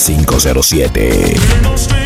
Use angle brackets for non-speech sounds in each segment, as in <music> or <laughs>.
507.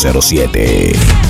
507.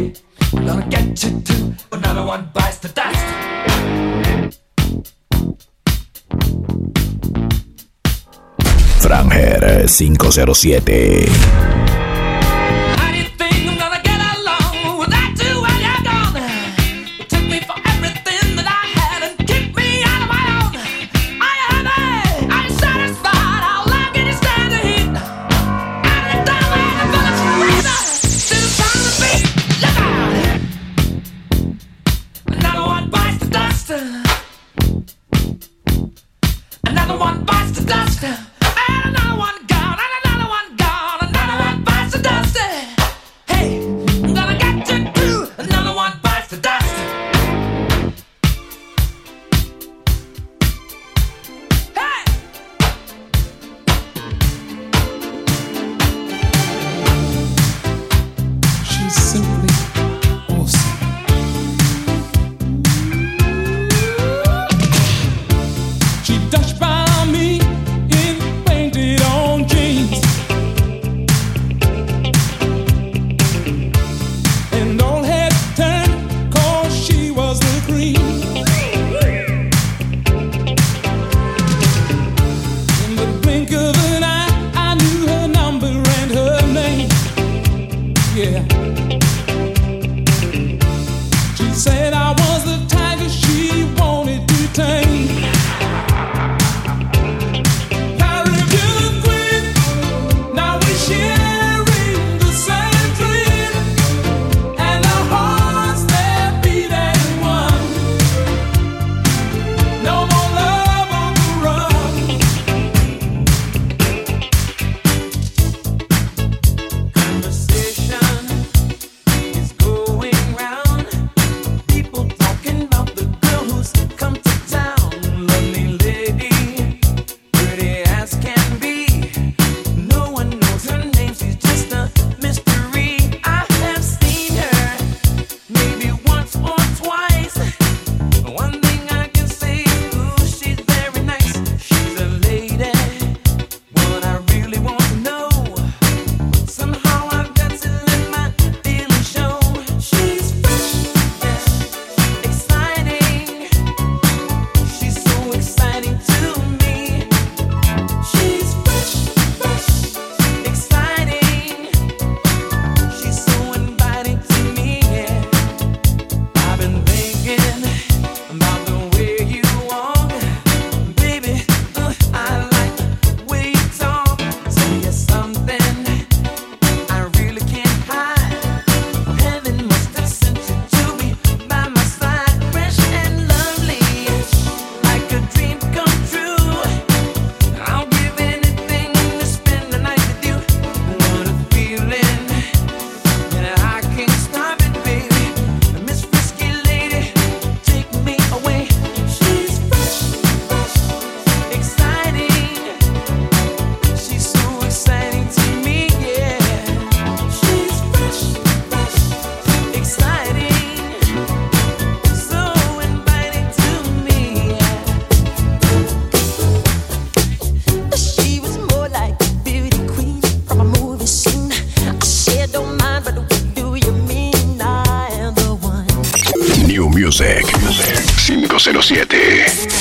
late. Gonna get you too, but another one bites the dust. Fran 507 007.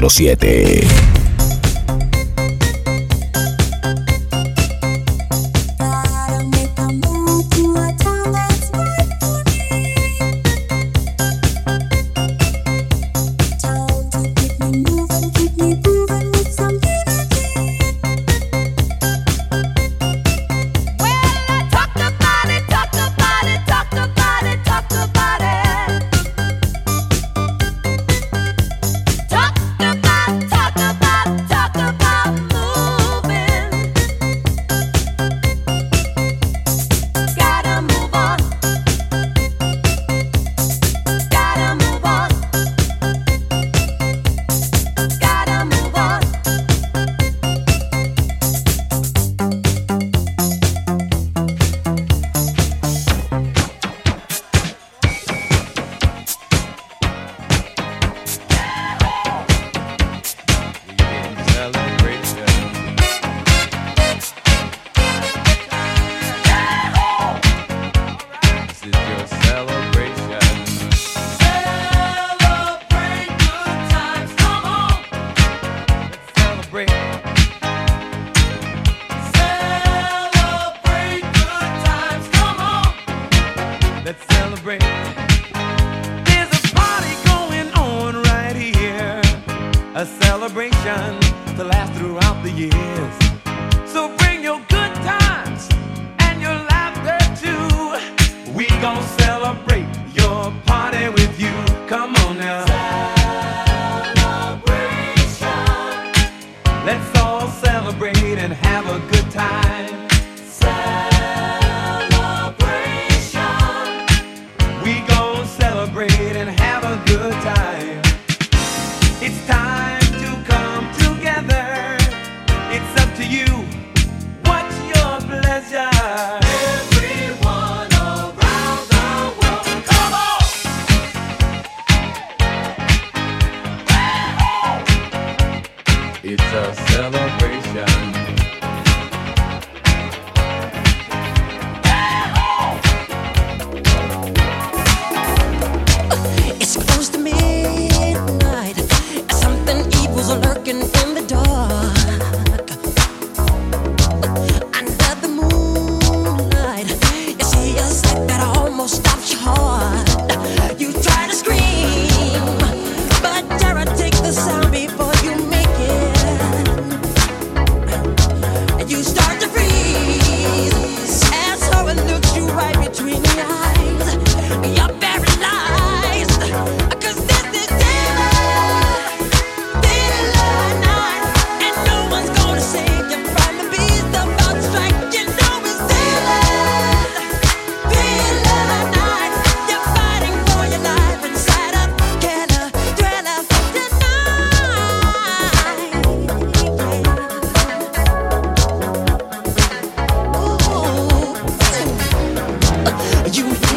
07 <laughs> You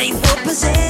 Ain't no possession.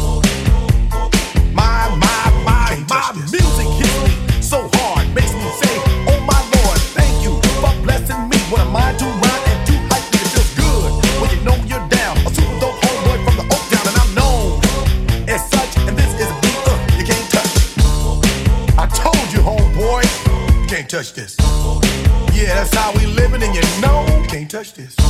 how we living, and you know, can't touch this.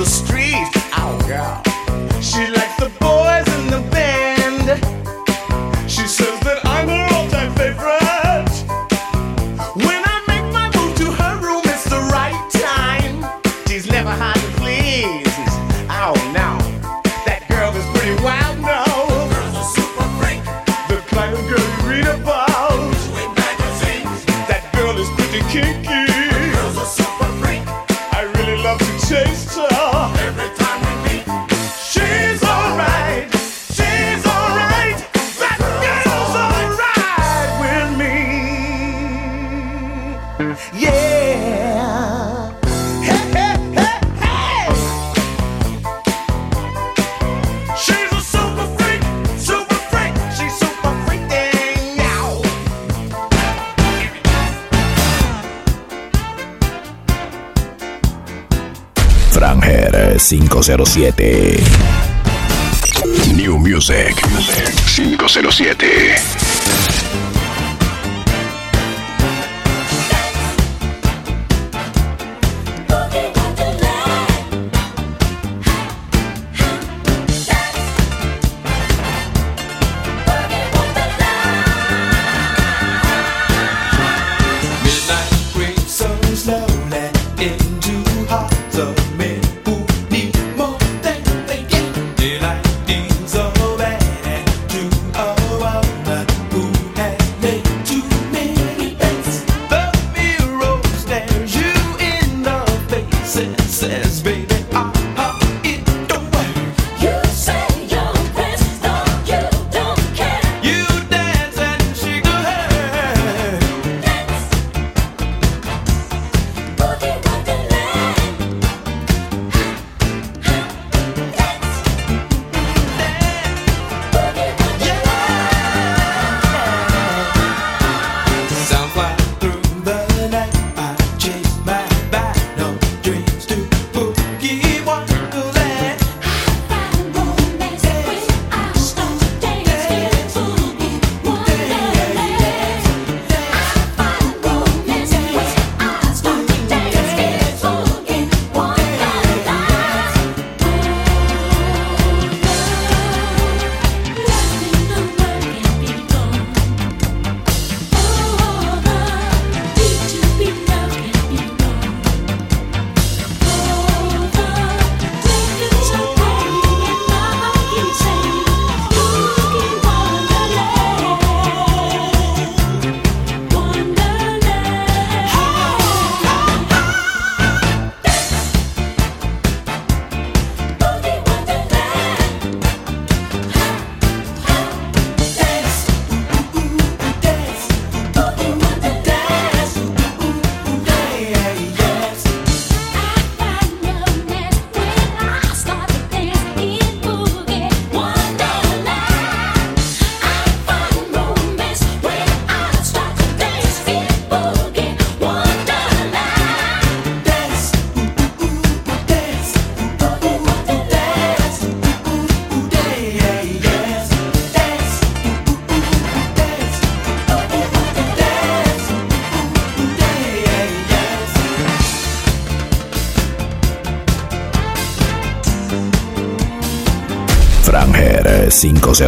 the street. 507. New Music 507.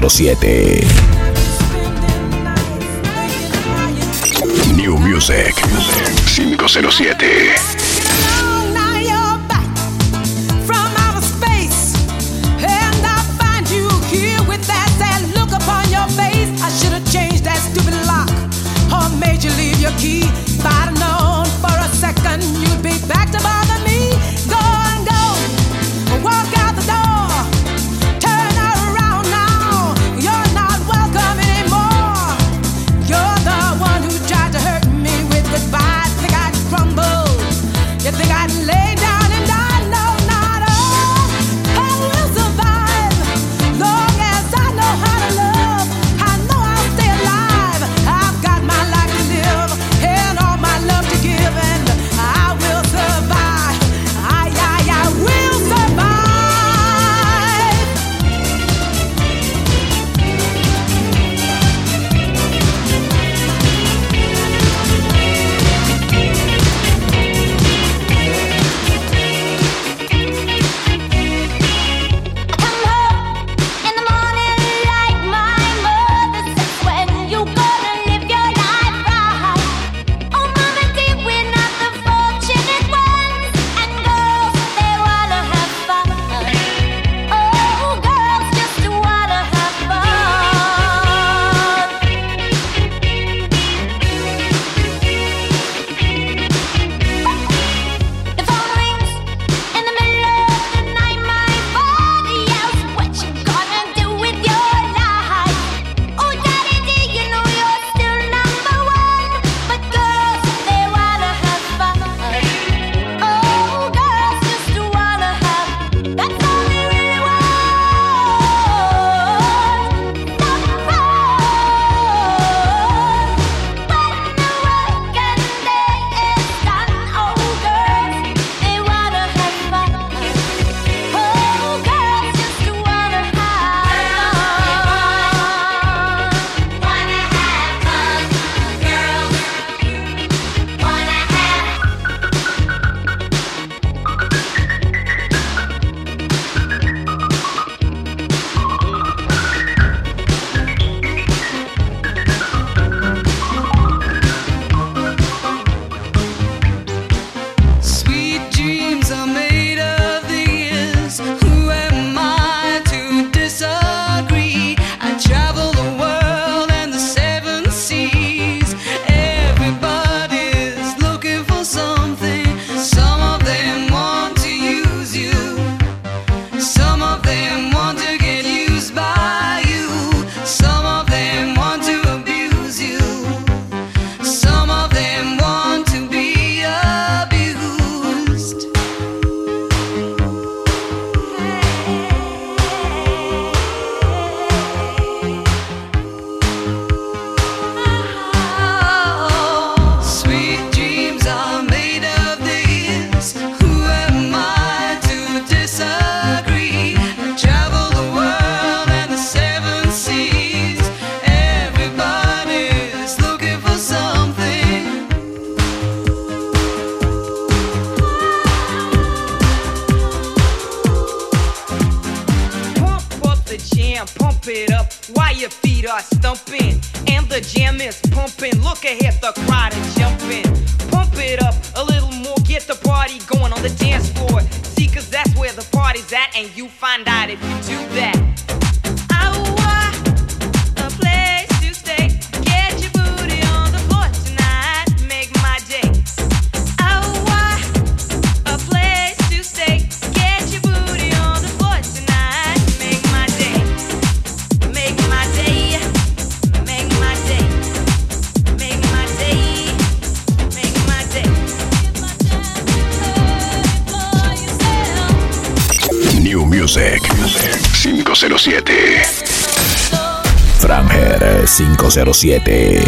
07. New Music 507. 507. Franger 507.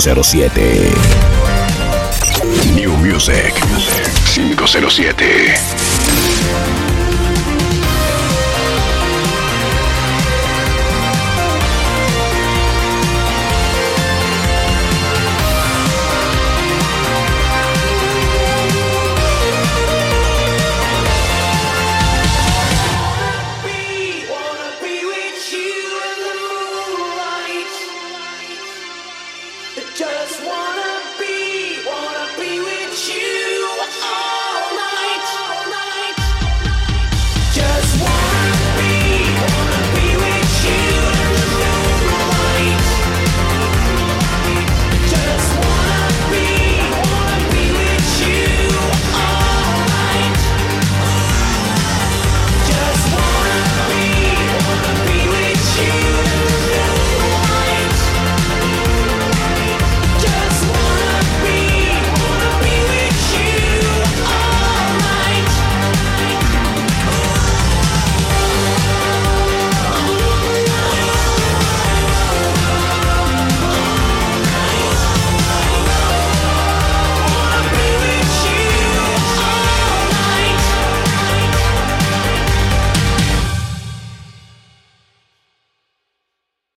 507. New Music 507.